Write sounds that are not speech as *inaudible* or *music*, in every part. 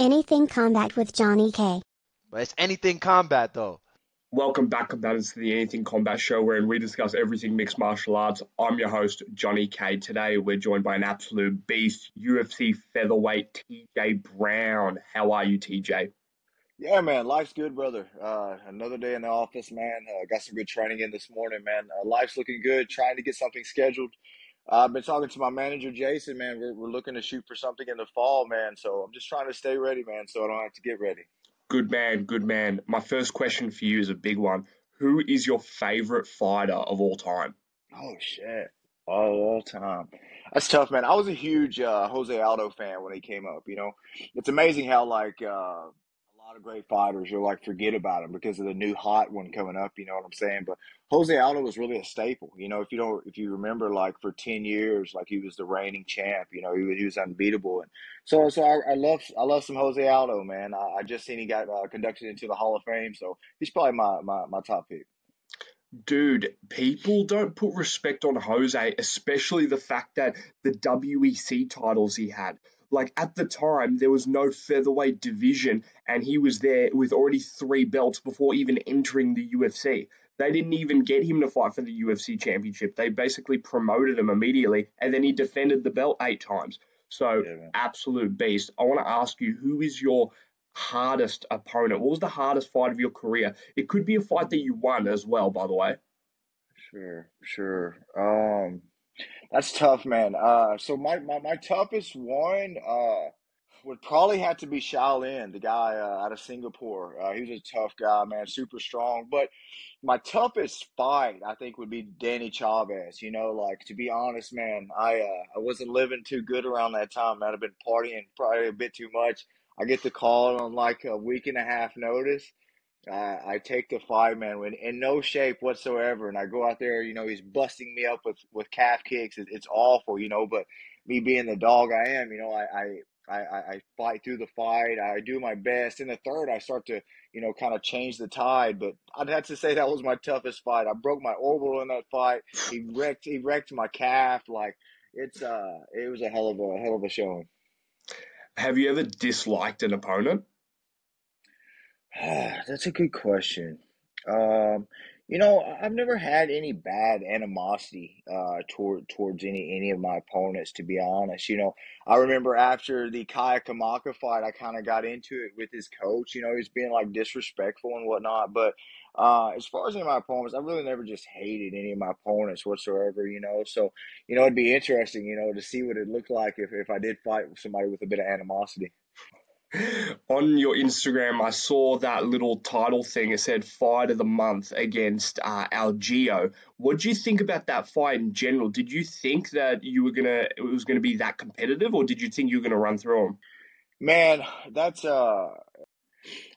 Anything Combat with Johnny K. But it's anything combat though. Welcome back, combatants, to the Anything Combat Show, wherein we discuss everything mixed martial arts. I'm your host, Johnny K. Today, we're joined by an absolute beast, UFC featherweight TJ Brown. How are you, TJ? Yeah, man, life's good, brother. Uh, another day in the office, man. Uh, got some good training in this morning, man. Uh, life's looking good. Trying to get something scheduled. Uh, I've been talking to my manager, Jason, man. We're, we're looking to shoot for something in the fall, man. So I'm just trying to stay ready, man, so I don't have to get ready. Good man, good man. My first question for you is a big one. Who is your favorite fighter of all time? Oh, shit. All, all time. That's tough, man. I was a huge uh, Jose Aldo fan when he came up. You know, it's amazing how, like, uh, lot of great fighters. You'll like forget about him because of the new hot one coming up. You know what I'm saying? But Jose Aldo was really a staple. You know, if you don't, if you remember, like for ten years, like he was the reigning champ. You know, he was, he was unbeatable. And so, so I, I love, I love some Jose Aldo, man. I, I just seen he got uh, conducted into the Hall of Fame, so he's probably my my, my top pick. Dude, people don't put respect on Jose, especially the fact that the WEC titles he had like at the time there was no featherweight division and he was there with already three belts before even entering the UFC. They didn't even get him to fight for the UFC championship. They basically promoted him immediately and then he defended the belt eight times. So yeah, absolute beast. I want to ask you who is your hardest opponent? What was the hardest fight of your career? It could be a fight that you won as well, by the way. Sure, sure. Um that's tough, man. Uh, so my, my, my toughest one uh, would probably have to be Shayilan, the guy uh, out of Singapore. Uh, he was a tough guy, man, super strong. But my toughest fight, I think, would be Danny Chavez. You know, like to be honest, man, I uh, I wasn't living too good around that time. I'd have been partying probably a bit too much. I get the call on like a week and a half notice. I, I take the five man when in no shape whatsoever, and I go out there. You know, he's busting me up with with calf kicks. It, it's awful, you know. But me being the dog I am, you know, I, I I I fight through the fight. I do my best. In the third, I start to you know kind of change the tide. But I'd have to say that was my toughest fight. I broke my orbital in that fight. He wrecked he wrecked my calf. Like it's uh it was a hell of a hell of a showing. Have you ever disliked an opponent? *sighs* That's a good question. Um, you know, I- have never had any bad animosity uh, toward towards any any of my opponents. To be honest, you know, I remember after the Kai Kamaka fight, I kind of got into it with his coach. You know, he's being like disrespectful and whatnot. But uh, as far as any of my opponents, I really never just hated any of my opponents whatsoever. You know, so you know, it'd be interesting, you know, to see what it looked like if if I did fight somebody with a bit of animosity on your Instagram, I saw that little title thing. It said fight of the month against uh, Algeo. What did you think about that fight in general? Did you think that you were gonna it was gonna be that competitive, or did you think you were gonna run through him? Man, that's uh,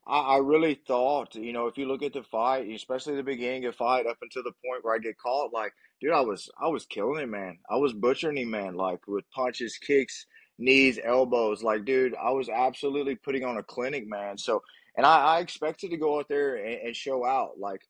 I, I really thought you know if you look at the fight, especially the beginning of the fight up until the point where I get caught, like dude, I was I was killing him, man. I was butchering him, man. Like with punches, kicks knees, elbows. Like, dude, I was absolutely putting on a clinic, man. So, and I, I expected to go out there and, and show out. Like,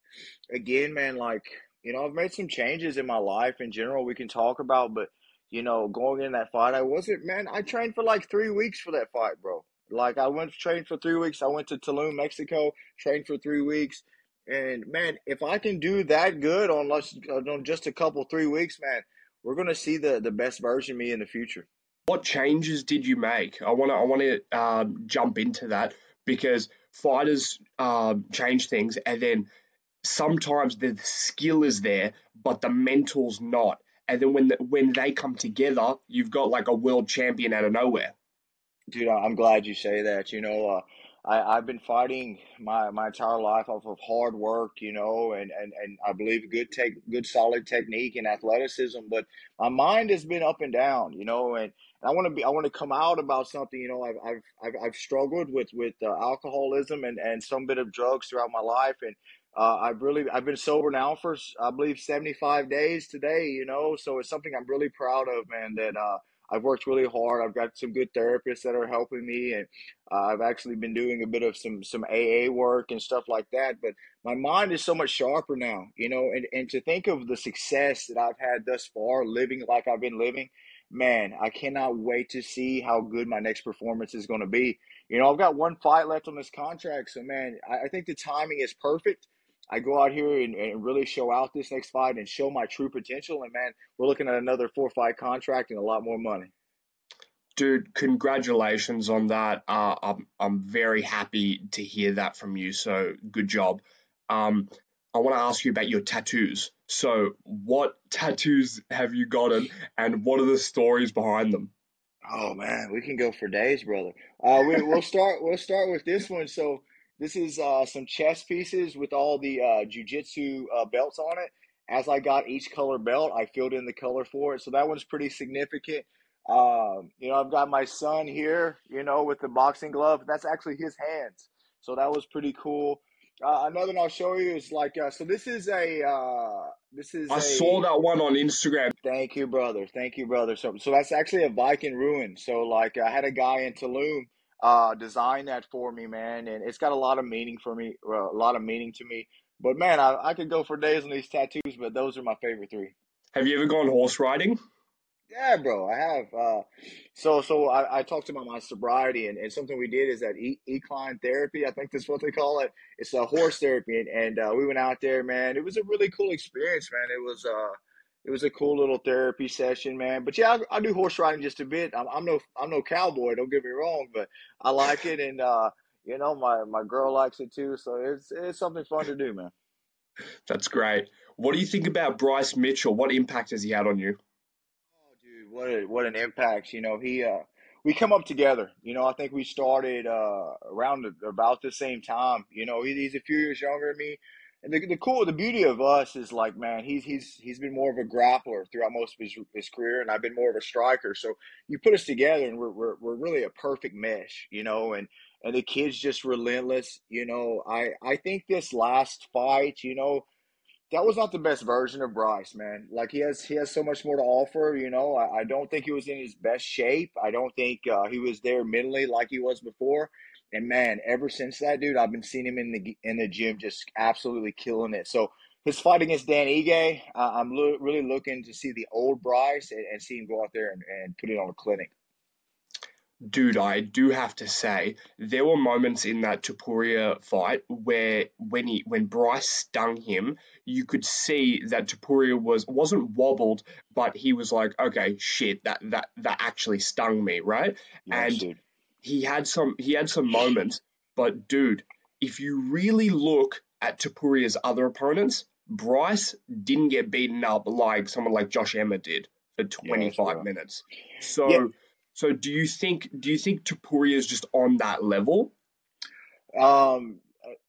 again, man, like, you know, I've made some changes in my life in general we can talk about, but, you know, going in that fight, I wasn't, man, I trained for like three weeks for that fight, bro. Like, I went to train for three weeks. I went to Tulum, Mexico, trained for three weeks. And man, if I can do that good on, less, on just a couple, three weeks, man, we're to see the, the best version of me in the future. What changes did you make? I want to I want to um, jump into that because fighters um, change things, and then sometimes the skill is there, but the mental's not. And then when the, when they come together, you've got like a world champion out of nowhere. Dude, I'm glad you say that. You know, uh, I, I've been fighting my, my entire life off of hard work, you know, and, and, and I believe good tech, good solid technique and athleticism. But my mind has been up and down, you know, and, I want to be I want to come out about something. You know, I've I've I've, I've struggled with with uh, alcoholism and and some bit of drugs throughout my life, and uh, I've really I've been sober now for I believe seventy five days today. You know, so it's something I'm really proud of, man. That uh, I've worked really hard. I've got some good therapists that are helping me, and uh, I've actually been doing a bit of some some AA work and stuff like that. But my mind is so much sharper now, you know. And and to think of the success that I've had thus far, living like I've been living man, I cannot wait to see how good my next performance is going to be. you know, I've got one fight left on this contract. So, man, I, I think the timing is perfect. I go out here and, and really show out this next fight and show my true potential. And, man, we're looking at another four fight contract and a lot more money. Dude, congratulations on that. Uh, I'm I'm very happy to hear that from you. So good job. Um, I want to ask you about your tattoos. So, what tattoos have you gotten, and what are the stories behind them? Oh man, we can go for days, brother. Uh, we, we'll start. We'll start with this one. So this is uh, some chess pieces with all the uh, jujitsu uh, belts on it. As I got each color belt, I filled in the color for it. So that one's pretty significant. Um, you know, I've got my son here, you know, with the boxing glove. That's actually his hands. So that was pretty cool. Uh, another one I'll show you is like, uh, so this is a, uh, this is I a, saw that one on Instagram. Thank you, brother. Thank you, brother. So, so that's actually a Viking rune. So, like, I had a guy in Tulum uh, design that for me, man, and it's got a lot of meaning for me, uh, a lot of meaning to me. But man, I, I could go for days on these tattoos, but those are my favorite three. Have you ever gone horse riding? Yeah, bro, I have. Uh, so, so I, I talked about my sobriety, and, and something we did is that e- equine therapy. I think that's what they call it. It's a horse therapy, and, and uh, we went out there, man. It was a really cool experience, man. It was uh, it was a cool little therapy session, man. But yeah, I, I do horse riding just a bit. I'm, I'm no I'm no cowboy. Don't get me wrong, but I like it, and uh, you know, my my girl likes it too. So it's it's something fun to do, man. *laughs* That's great. What do you think about Bryce Mitchell? What impact has he had on you? Oh, dude, what a, what an impact! You know, he uh, we come up together. You know, I think we started uh, around about the same time. You know, he, he's a few years younger than me. And the, the cool, the beauty of us is like, man, he's he's he's been more of a grappler throughout most of his his career, and I've been more of a striker. So you put us together, and we're we're, we're really a perfect mesh, you know. And and the kid's just relentless, you know. I I think this last fight, you know, that was not the best version of Bryce, man. Like he has he has so much more to offer. You know, I, I don't think he was in his best shape. I don't think uh, he was there mentally like he was before. And man, ever since that dude, I've been seeing him in the in the gym just absolutely killing it. So his fight against Dan Ige, uh, I'm lo- really looking to see the old Bryce and, and, see him go out there and, and put it on a clinic. Dude, I do have to say there were moments in that Topuria fight where when he when Bryce stung him, you could see that Topuria was wasn't wobbled, but he was like, okay, shit, that that that actually stung me, right? Yes, and dude he had some he had some moments, but dude, if you really look at Topuria's other opponents, Bryce didn't get beaten up like someone like Josh Emmett did for 25 yeah, minutes. So yeah. so do you think do you think Topuria is just on that level? Um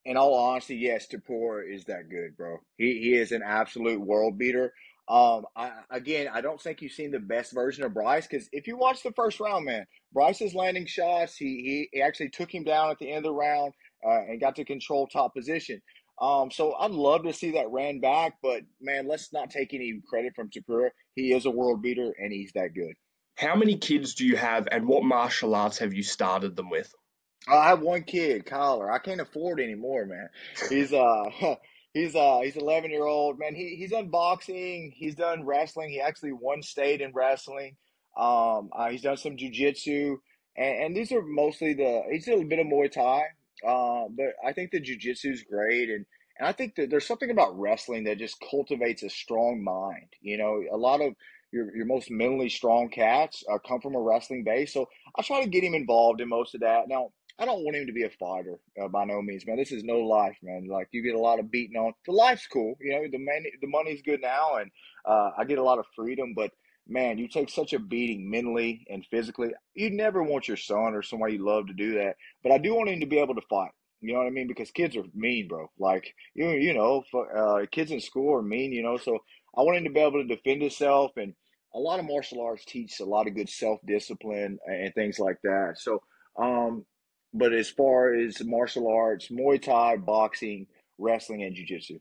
in all honesty, yes, Topuria is that good, bro. He he is an absolute world beater. Um, I, again, I don't think you've seen the best version of Bryce because if you watch the first round, man, Bryce is landing shots. He, he actually took him down at the end of the round uh, and got to control top position. Um, so I'd love to see that ran back, but man, let's not take any credit from Topuria. He is a world beater and he's that good. How many kids do you have, and what martial arts have you started them with? I have one kid, Kyler. I can't afford anymore, man. He's uh *laughs* He's uh he's 11 year old man. He he's done boxing. He's done wrestling. He actually won state in wrestling. Um, uh, he's done some jujitsu, and, and these are mostly the. He's did a bit of Muay Thai. Uh, but I think the jujitsu is great, and and I think that there's something about wrestling that just cultivates a strong mind. You know, a lot of your your most mentally strong cats uh, come from a wrestling base. So I try to get him involved in most of that. Now I don't want him to be a fighter uh, by no means, man. This is no life, man. Like you get a lot of beating on. The life's cool, you know. The money, the money's good now, and uh, I get a lot of freedom. But man, you take such a beating mentally and physically. You never want your son or somebody you love to do that. But I do want him to be able to fight. You know what I mean? Because kids are mean, bro. Like you, you know, uh, kids in school are mean. You know, so I want him to be able to defend himself and. A lot of martial arts teach a lot of good self discipline and things like that. So, um, but as far as martial arts, Muay Thai, boxing, wrestling, and jiu-jitsu.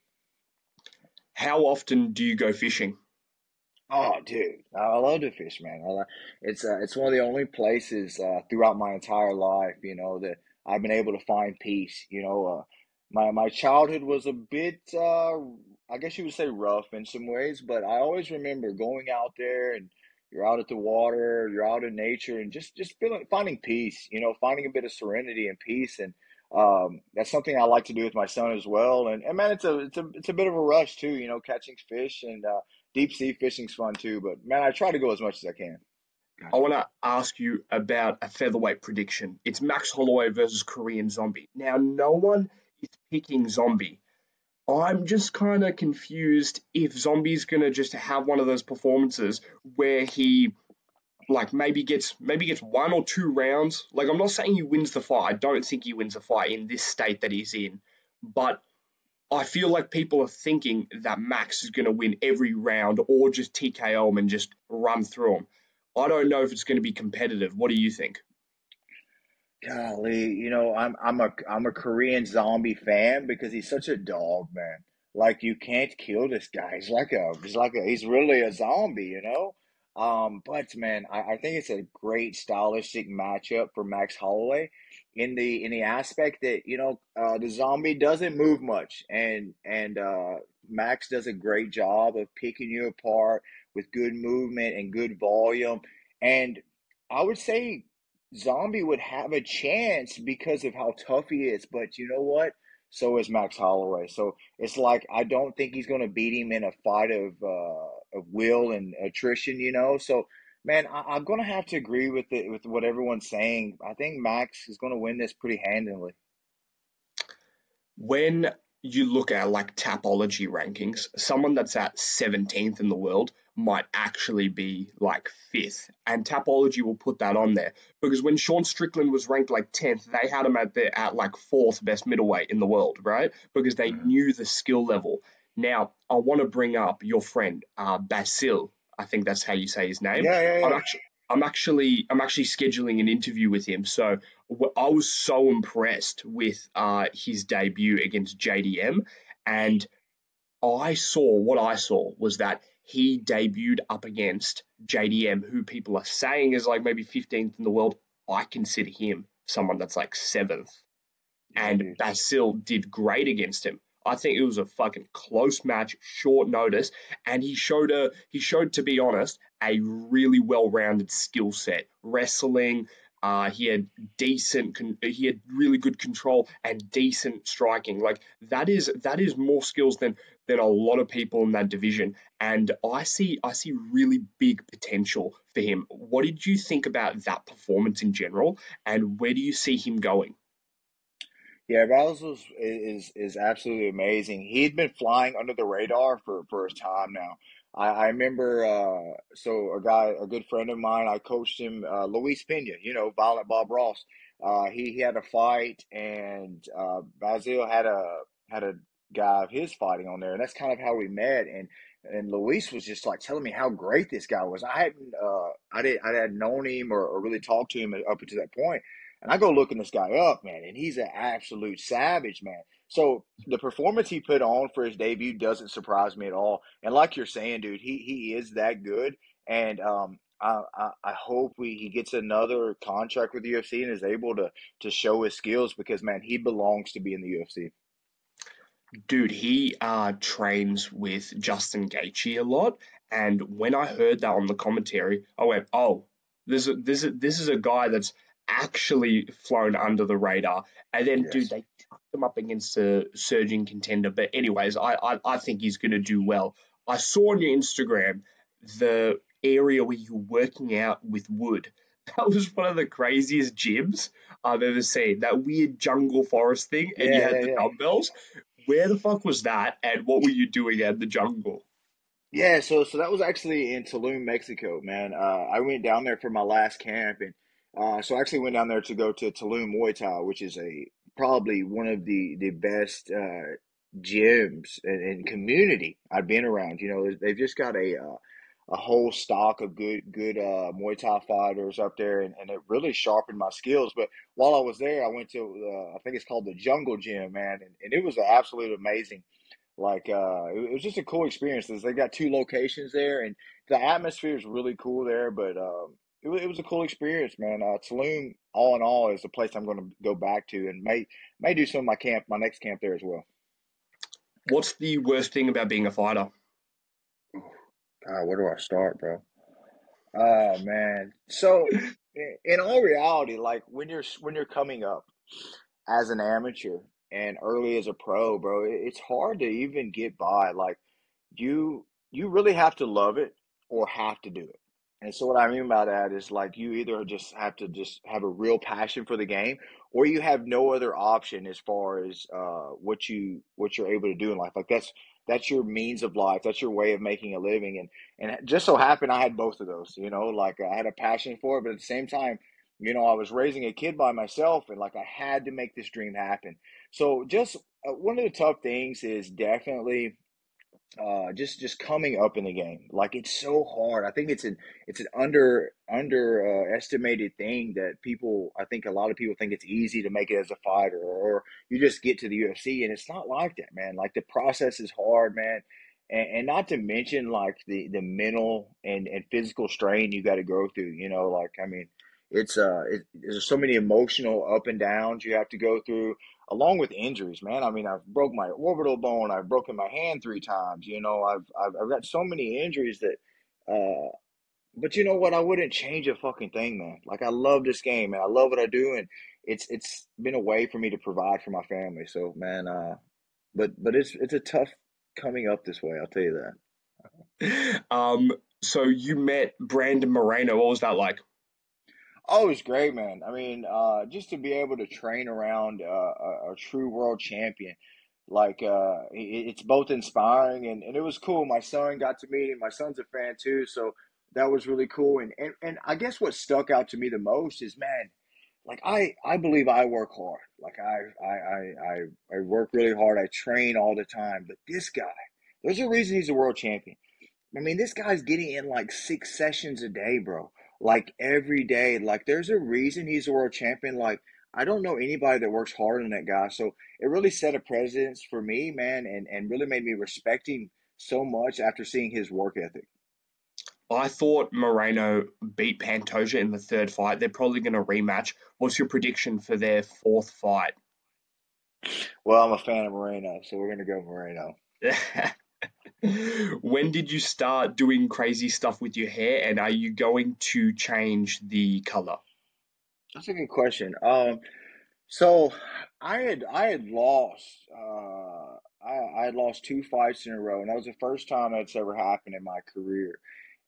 How often do you go fishing? Oh, dude, I love to fish, man. it's uh, it's one of the only places uh, throughout my entire life, you know, that I've been able to find peace. You know, uh, my my childhood was a bit, uh, I guess you would say, rough in some ways, but I always remember going out there and you're out at the water, you're out in nature, and just just feeling finding peace. You know, finding a bit of serenity and peace, and um, that's something I like to do with my son as well. And, and man, it's a it's a it's a bit of a rush too. You know, catching fish and uh, deep sea fishing's fun too. But man, I try to go as much as I can. I want to ask you about a featherweight prediction. It's Max Holloway versus Korean Zombie. Now, no one is picking Zombie. I'm just kind of confused if Zombie's gonna just have one of those performances where he like maybe gets maybe gets one or two rounds. Like I'm not saying he wins the fight. I don't think he wins the fight in this state that he's in, but I feel like people are thinking that Max is going to win every round or just TKO him and just run through him. I don't know if it's going to be competitive. What do you think? Golly, you know, I'm I'm a I'm a Korean zombie fan because he's such a dog, man. Like you can't kill this guy. He's like a he's like a he's really a zombie, you know. Um, but man, I, I think it's a great stylistic matchup for Max Holloway in the in the aspect that you know uh, the zombie doesn't move much, and and uh, Max does a great job of picking you apart with good movement and good volume. And I would say Zombie would have a chance because of how tough he is. But you know what? So is Max Holloway. So it's like I don't think he's going to beat him in a fight of uh, of will and attrition. You know. So man, I, am going to have to agree with it with what everyone's saying. I think Max is going to win this pretty handily. When you look at like Tapology rankings, someone that's at 17th in the world might actually be like fifth. And Tapology will put that on there. Because when Sean Strickland was ranked like 10th, they had him at the at like fourth best middleweight in the world, right? Because they mm. knew the skill level. Now, I want to bring up your friend, uh, Basil. I think that's how you say his name. Yeah, yeah, yeah. I'm actually, I'm actually I'm actually scheduling an interview with him. So I was so impressed with uh, his debut against JDM, and I saw what I saw was that he debuted up against JDM, who people are saying is like maybe 15th in the world. I consider him someone that's like seventh, and Basil did great against him. I think it was a fucking close match, short notice, and he showed a he showed to be honest a really well-rounded skill set, wrestling. Uh, he had decent, he had really good control and decent striking. Like that is that is more skills than than a lot of people in that division. And I see I see really big potential for him. What did you think about that performance in general, and where do you see him going? Yeah, Basil is, is is absolutely amazing. He'd been flying under the radar for for a time now. I, I remember, uh, so a guy, a good friend of mine, I coached him, uh, Luis Pena, you know, Violent Bob Ross. Uh, he, he had a fight, and uh, Basil had a had a guy of his fighting on there, and that's kind of how we met. And and Luis was just like telling me how great this guy was. I hadn't, uh, I did, I hadn't known him or, or really talked to him up until that point. And I go looking this guy up, man, and he's an absolute savage, man. So the performance he put on for his debut doesn't surprise me at all. And like you're saying, dude, he he is that good. And um, I, I, hope we, he gets another contract with the UFC and is able to to show his skills because man, he belongs to be in the UFC. Dude, he uh, trains with Justin Gaethje a lot, and when I heard that on the commentary, I went, "Oh, this this this is a guy that's actually flown under the radar." And then, yes. dude, they tucked him up against a surging contender. But anyways, I I, I think he's going to do well. I saw on your Instagram the area where you're working out with wood. *laughs* That was one of the craziest gyms I've ever seen. That weird jungle forest thing, and yeah, you had yeah, the yeah. dumbbells. Where the fuck was that, and what were you doing at the jungle? Yeah, so so that was actually in Tulum, Mexico, man. Uh, I went down there for my last camp, and uh, so I actually went down there to go to Tulum Muay Thai, which is a probably one of the the best uh, gyms and, and, community I've been around. You know, they've just got a uh, a whole stock of good good uh, Muay Thai fighters up there, and, and it really sharpened my skills. But while I was there, I went to uh, I think it's called the Jungle Gym, man, and, and it was absolutely amazing. Like uh, it, was just a cool experience. They got two locations there, and the atmosphere is really cool there. But um, it, it was a cool experience, man. Uh, Tulum, all in all, is a place I'm going to go back to, and may may do some of my camp, my next camp there as well. What's the worst thing about being a fighter? God, where do I start, bro? Oh man. So *laughs* in in all reality, like when you're when you're coming up as an amateur and early as a pro, bro, it's hard to even get by. Like you you really have to love it or have to do it. And so what I mean by that is like you either just have to just have a real passion for the game or you have no other option as far as uh what you what you're able to do in life. Like that's that's your means of life. That's your way of making a living. And and just so happened I had both of those, you know, like I had a passion for it, but at the same time, you know, I was raising a kid by myself and like I had to make this dream happen. So just uh, one of the tough things is definitely uh just just coming up in the game. Like it's so hard. I think it's an it's an under under uh, thing that people i think a lot of people think it's easy to make it as a fighter or you just get to the ufc and it's not like that man. Like the process is hard man. And, and not to mention like the the mental and and physical strain you got to go through you know like i mean it's uh it, there's so many emotional up and downs you have to go through along with injuries, man. I mean, I've broke my orbital bone. I've broken my hand three times. You know, I've I've, I've got so many injuries that. Uh, but you know what? I wouldn't change a fucking thing, man. Like I love this game, man. I love what I do, and it's it's been a way for me to provide for my family. So, man, uh, but but it's it's a tough coming up this way. I'll tell you that. *laughs* um. So you met Brandon Moreno. What was that like? Oh, it was great, man. I mean, uh, just to be able to train around uh, a, a true world champion, like uh, it, it's both inspiring and, and it was cool. My son got to meet him. My son's a fan too, so that was really cool. And, and and I guess what stuck out to me the most is, man, like I I believe I work hard. Like I I I I, I work really hard. I train all the time. But this guy, there's a reason he's a world champion. I mean, this guy's getting in like six sessions a day, bro like every day. Like there's a reason he's a world champion. Like I don't know anybody that works harder than that guy. So it really set a precedence for me, man, and, and really made me respect him so much after seeing his work ethic. I thought Moreno beat Pantoja in the third fight. They're probably going to rematch. What's your prediction for their fourth fight? Well, I'm a fan of Moreno, so we're going to go Moreno. *laughs* when did you start doing crazy stuff with your hair and are you going to change the color? That's a good question. Um, so I had I had lost uh, I, I had lost two fights in a row, and that was the first time that's ever happened in my career.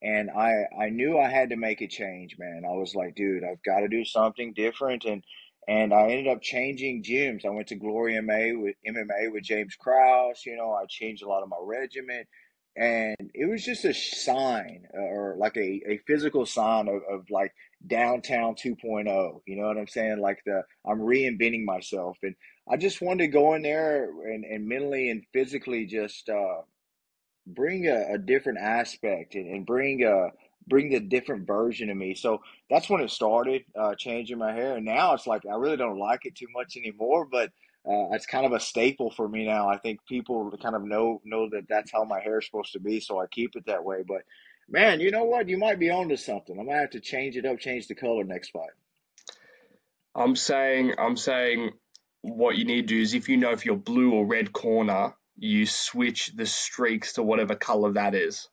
And I I knew I had to make a change, man. I was like, dude, I've got to do something different, and and I ended up changing gyms. I went to Glory MMA with MMA with James Krause. You know, I changed a lot of my regimen, and it was just a sign uh, or like a, a physical sign of, of like downtown 2.0. You know what I'm saying? Like the I'm reinventing myself, and I just wanted to go in there and, and mentally and physically just uh, bring a, a different aspect and, and bring a bring the different version of me. So that's when it started, uh, changing my hair. And now it's like I really don't like it too much anymore, but uh, it's kind of a staple for me now. I think people kind of know know that that's how my hair is supposed to be, so I keep it that way. But man, you know what? You might be onto something. I might have to change it up, change the color next fight. I'm saying, I'm saying, what you need to do is if you know if you're blue or red corner, you switch the streaks to whatever color that is.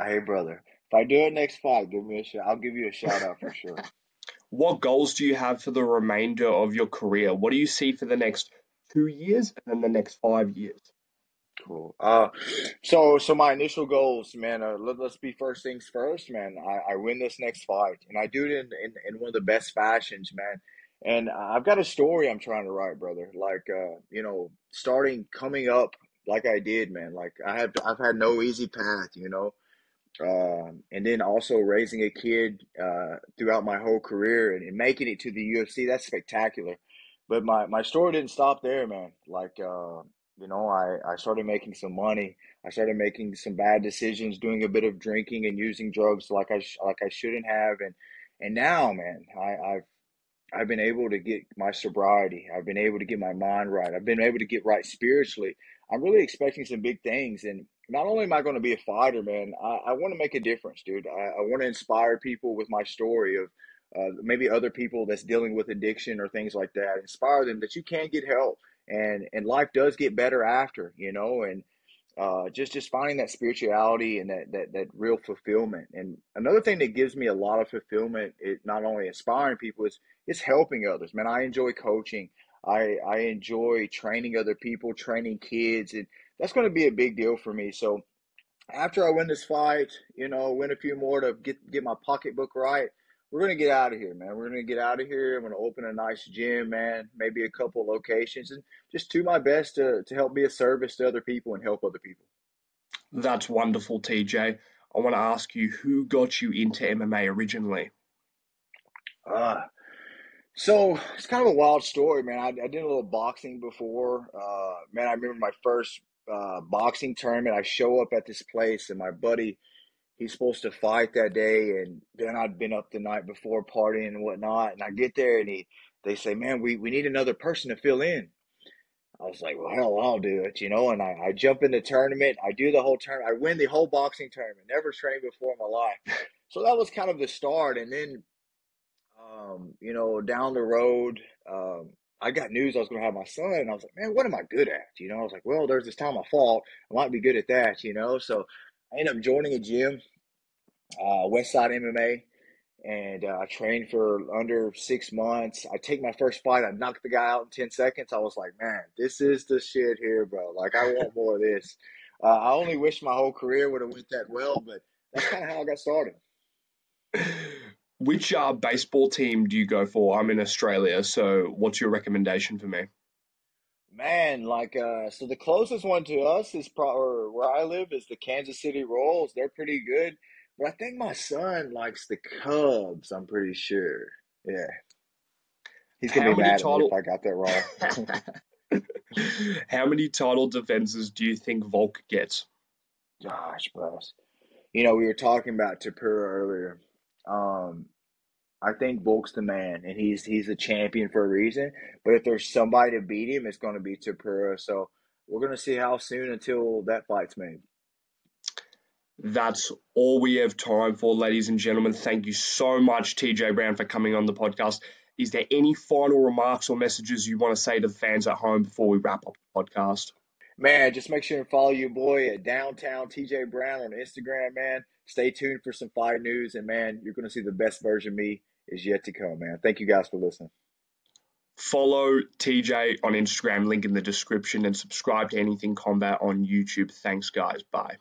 Hey, brother, if I do it next fight, give me a shout. I'll give you a shout out for sure. *laughs* what goals do you have for the remainder of your career? What do you see for the next two years and then the next five years? Cool. Uh, so so my initial goals, man. Uh, let, us be first things first, man. I, I win this next fight, and I do it in, in, in one of the best fashions, man. And I've got a story I'm trying to write, brother. Like, uh, you know, starting coming up like I did, man. Like I have, I've had no easy path, you know. Um, and then also raising a kid uh, throughout my whole career and, and, making it to the UFC. That's spectacular. But my, my story didn't stop there, man. Like, uh, you know, I, I started making some money. I started making some bad decisions, doing a bit of drinking and using drugs like I sh- like I shouldn't have. And and now, man, I, I've I've been able to get my sobriety. I've been able to get my mind right. I've been able to get right spiritually. I'm really expecting some big things. And not only am I going to be a fighter, man, I, I want to make a difference, dude. I, I want to inspire people with my story of uh, maybe other people that's dealing with addiction or things like that. Inspire them that you can get help and and life does get better after, you know. And uh, just just finding that spirituality and that, that that real fulfillment. And another thing that gives me a lot of fulfillment is not only inspiring people is is helping others. Man, I enjoy coaching. I I enjoy training other people, training kids, and that's going to be a big deal for me. So after I win this fight, you know, win a few more to get get my pocketbook right, we're gonna get out of here, man. We're gonna get out of here. I'm gonna open a nice gym, man. Maybe a couple locations, and just do my best to to help be a service to other people and help other people. That's wonderful, TJ. I want to ask you who got you into MMA originally. Uh, so it's kind of a wild story, man. I, I did a little boxing before. Uh, man, I remember my first uh, boxing tournament. I show up at this place, and my buddy he's supposed to fight that day. And then I'd been up the night before partying and whatnot. And I get there and he they say, Man, we, we need another person to fill in. I was like, Well hell I'll do it, you know, and I, I jump in the tournament, I do the whole tournament, I win the whole boxing tournament, never trained before in my life. So that was kind of the start. And then um, you know, down the road, um, I got news I was going to have my son, and I was like, man, what am I good at? You know, I was like, well, there's this time I fought. I might be good at that, you know. So I ended up joining a gym, uh, Westside MMA, and uh, I trained for under six months. I take my first fight, I knocked the guy out in ten seconds. I was like, man, this is the shit here, bro. Like I want more of this. *laughs* Uh, I only wish my whole career would have went that well, but that's kind of how I got started. *laughs* Which uh, baseball team do you go for? I'm in Australia, so what's your recommendation for me? Man, like uh, so the closest one to us is pro- where I live is the Kansas City Royals. They're pretty good, but I think my son likes the Cubs. I'm pretty sure. Yeah, he's gonna How be mad title? if I got that wrong. *laughs* How many title defenses do you think Volk gets? Gosh, bros. You know, we were talking about Topuria earlier. Um, I think Volk's the man, and he's he's a champion for a reason. But if there's somebody to beat him, it's going to be Topuria. So we're going to see how soon until that fight's made. That's all we have time for, ladies and gentlemen. Thank you so much, TJ Brown, for coming on the podcast. Is there any final remarks or messages you want to say to the fans at home before we wrap up the podcast? Man, just make sure and follow your boy at Downtown TJ Brown on Instagram, man. Stay tuned for some fight news, and man, you're going to see the best version of me is yet to come, man. Thank you guys for listening. Follow TJ on Instagram, link in the description, and subscribe to Anything Combat on YouTube. Thanks, guys. Bye.